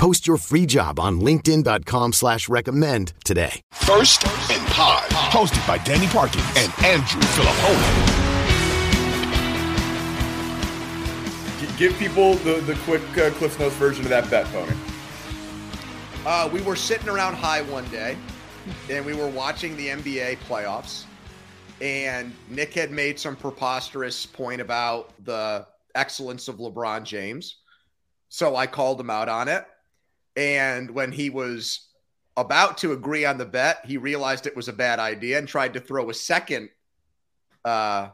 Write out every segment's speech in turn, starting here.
Post your free job on LinkedIn.com slash recommend today. First and Pod, hosted by Danny Parkins and Andrew Fillipponi. Give people the, the quick uh, Cliff Notes version of that bet, Pony. Uh, we were sitting around high one day, and we were watching the NBA playoffs, and Nick had made some preposterous point about the excellence of LeBron James. So I called him out on it. And when he was about to agree on the bet, he realized it was a bad idea and tried to throw a second. Uh,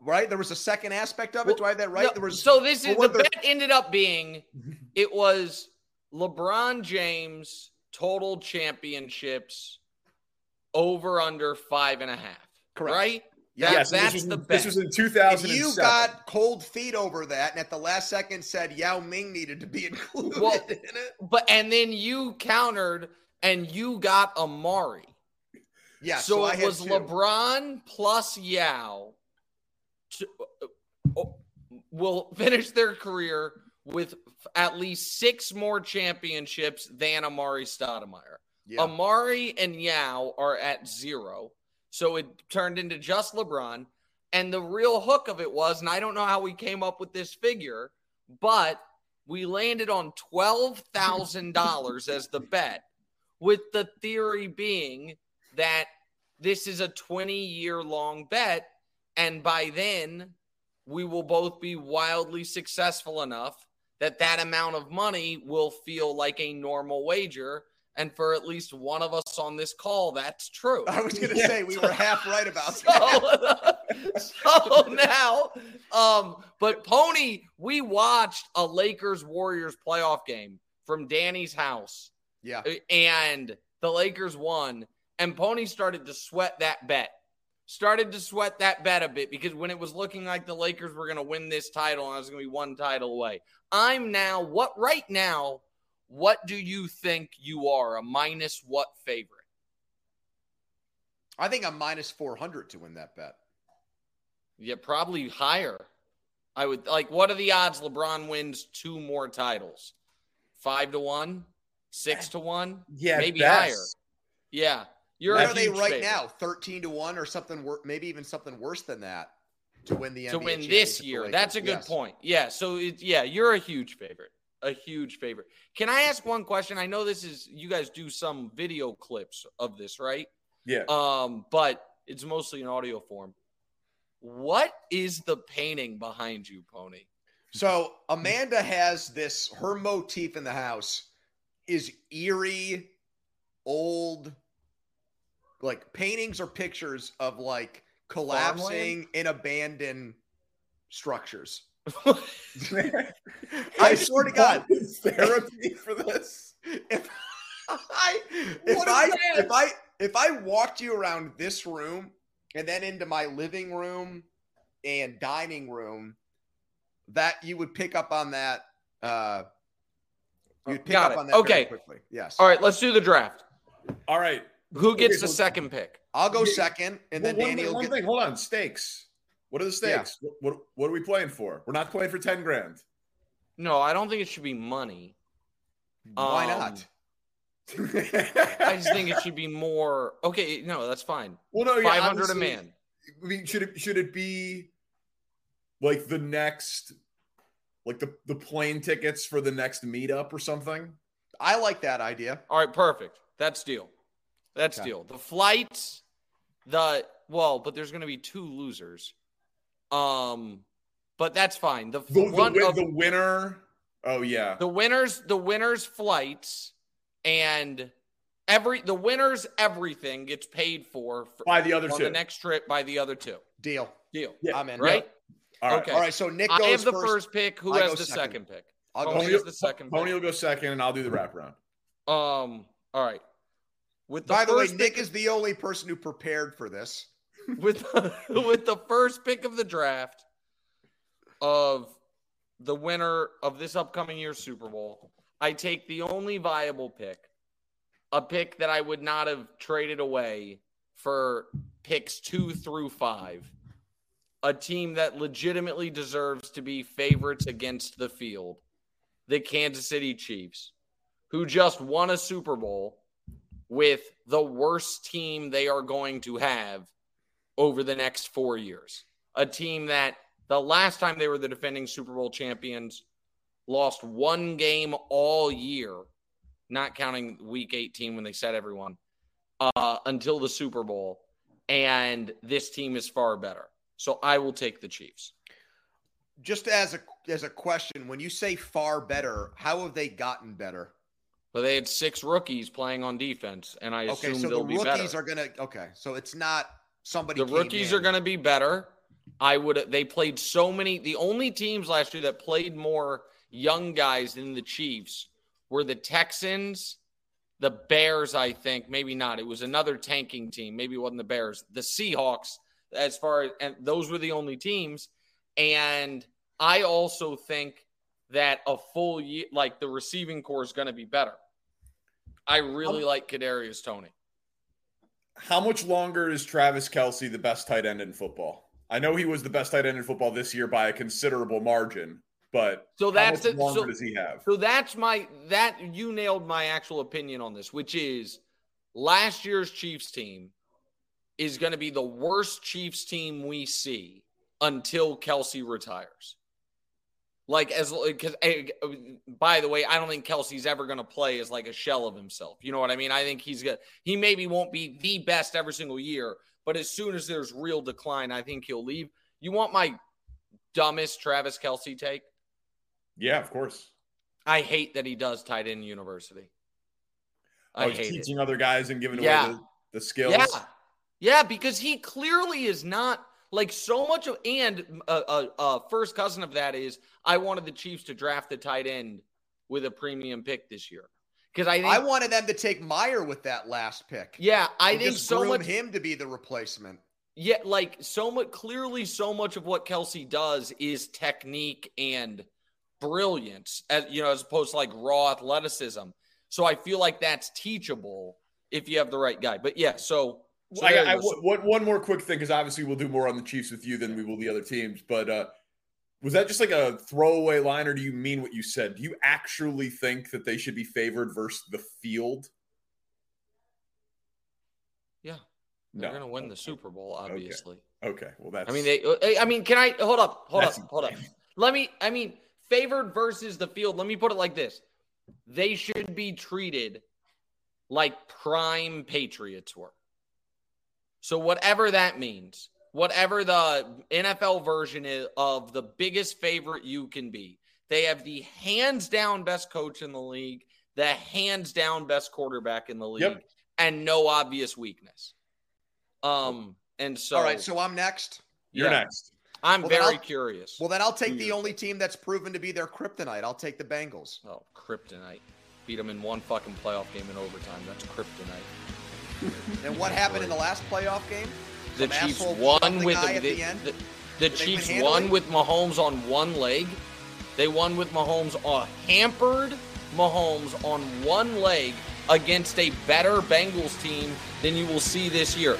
right, there was a second aspect of it. Do I have that right? No, there was so this is what the were the- bet ended up being it was LeBron James total championships over under five and a half. Correct. Right? That- Yes, that's this was, the in- bet. This was in If 2007. you got cold feet over that, and at the last second said Yao Ming needed to be included Well, in it, but and then you countered and you got Amar'e. yeah. so, I it was two. LeBron plus Yao to, uh, uh, will finish their career with at least six more championships than Amar'e Stoudemire. Yeah. Amar'e and Yao are at zero. So it turned into just LeBron. And the real hook of it was, and I don't know how we came up with this figure, but we landed on $12,000 as the bet, with the theory being that this is a 20 year long bet. And by then, we will both be wildly successful enough that that amount of money will feel like a normal wager. And for at least one of us on this call, that's true. I was going to say we were half right about that. So, so now, um, but Pony, we watched a Lakers Warriors playoff game from Danny's house, Yeah. and the Lakers won, and Pony started to sweat that bet. Started to sweat that bet a bit because when it was looking like the Lakers were going to win this title and I was going to be one title away. I'm now what right now, what do you think you are? A minus what favorite? I think I'm minus 400 to win that bet. Yeah, probably higher. I would like. What are the odds LeBron wins two more titles? Five to one, six to one, yeah, maybe best. higher. Yeah, you're What are they right favorite. now? 13 to 1 or something, wor- maybe even something worse than that to win the to NBA win this year? That's a good Yes. point. Yeah, so it, yeah, you're a huge favorite. A huge favorite. Can I ask one question? I know this is you guys do some video clips of this, right? Yeah. Um, but it's mostly in audio form. What is the painting behind you, Pony? So Amanda has this, her motif in the house is eerie, old, like paintings or pictures of like collapsing and abandoned structures. I swear to God, therapy for this. if I if What is I if I if I walked you around this room and then into my living room and dining room, that you would pick up on that. Uh, you'd pick Got up it. on that Okay. quickly. Yes. All right, let's do the draft. All right. Who gets Okay, the so- second pick? I'll go second, and then Well, one, Danny will one get. thing. Hold on. Stakes. What are the Yeah. stakes? What, what What are we playing for? We're not playing for ten grand. No, I don't think it should be money. Why Um, not? I just think it should be more. Okay, no, that's fine. well, no, yeah, Five hundred a man. I mean, should it should it be like the next, like the the plane tickets for the next meetup or something? I like that idea. All right, perfect. That's deal. That's Okay. deal. The flights, the well, but there's going to be two losers. Um, but that's fine. The, The, the, one win- of the winner. Oh yeah. the winners, the winners' flights, and every the winners everything gets paid for, for By the other on two. the next trip by the other two. Deal. Deal. Yeah. I'm in. Right. All right. Okay. All right. So Nick goes I have the first. first, pick. Who I has the second. second pick? I'll go Pony Pony, has the second Pony pick. will go second, and I'll do the wraparound. Um. All right. with the By the way, first Nick pick- is the only person who prepared for this. With with the first pick of the draft of the winner of this upcoming year's Super Bowl, I take the only viable pick, a pick that I would not have traded away for picks two through five, a team that legitimately deserves to be favorites against the field, the Kansas City Chiefs, who just won a Super Bowl with the worst team they are going to have over the next four years. A team that the last time they were the defending Super Bowl champions lost one game all year, not counting week 18 when they set everyone, uh, until the Super Bowl. And this team is far better. So I will take the Chiefs. Just as a as a question, when you say far better, how have they gotten better? Well, they had six rookies playing on defense, and I Okay, assume so they'll be rookies better. are gonna. Okay, so it's not somebody. the rookies in. are going to be better. I would. They played so many. The only teams last year that played more young guys than the Chiefs were the Texans, the Bears. I think maybe not. It was another tanking team. Maybe it wasn't the Bears. The Seahawks. As far as and those were the only teams. And I also think that a full year, like the receiving corps, is going to be better. I really like Kadarius Toney. How much longer is Travis Kelce the best tight end in football? I know he was the best tight end in football this year by a considerable margin, but So that's how much longer so- does he have? So that's my that you nailed my actual opinion on this, which is last year's Chiefs team is going to be the worst Chiefs team we see until Kelce retires. Like as because eh, uh, by the way, I don't think Kelce's ever going to play as like a shell of himself. You know what I mean? I think he's good. He maybe won't be the best every single year, but as soon as there's real decline, I think he'll leave. You want my dumbest Travis Kelce take? Yeah, of course. I hate that he does tight end university. I Oh, hate it. teaching other guys and giving Yeah. away the, the skills. Yeah, yeah, because he clearly is not like so much of. And a, a, a first cousin of that is I wanted the Chiefs to draft the tight end with a premium pick this year because I think I wanted them to take Mayer with that last pick. yeah I think just so much him to be the replacement. Yeah, like so much clearly so much of what Kelce does is technique and brilliance as you know, as opposed to like raw athleticism. So I feel like that's teachable if you have the right guy. But yeah, so, so I, there I, you go. So- one, one more quick thing, because obviously we'll do more on the Chiefs with you than we will the other teams. But uh, was that just like a throwaway line, or do you mean what you said? Do you actually think that they should be favored versus the field? yeah, they're No. gonna win the Super Bowl, obviously. Okay. Well, that's. I mean, they. uh, I mean, can I hold up? Hold up. Hold up. Let me. I mean, favored versus the field. Let me put it like this: they should be treated like prime Patriots were. So whatever that means, whatever the NFL version is of the biggest favorite you can be, they have the hands down best coach in the league, the hands down best quarterback in the league, Yep. and no obvious weakness. Um, and so All right, so I'm next. You're yeah. next. I'm Well, very curious. Well, then I'll take the only team that's proven to be their kryptonite. I'll take the Bengals. oh, kryptonite. Beat them in one fucking playoff game in overtime. That's kryptonite. And what happened in the last playoff game? The Some Chiefs won with the, the the, the Chiefs won with Mahomes on one leg. They won with Mahomes a hampered Mahomes on one leg against a better Bengals team than you will see this year.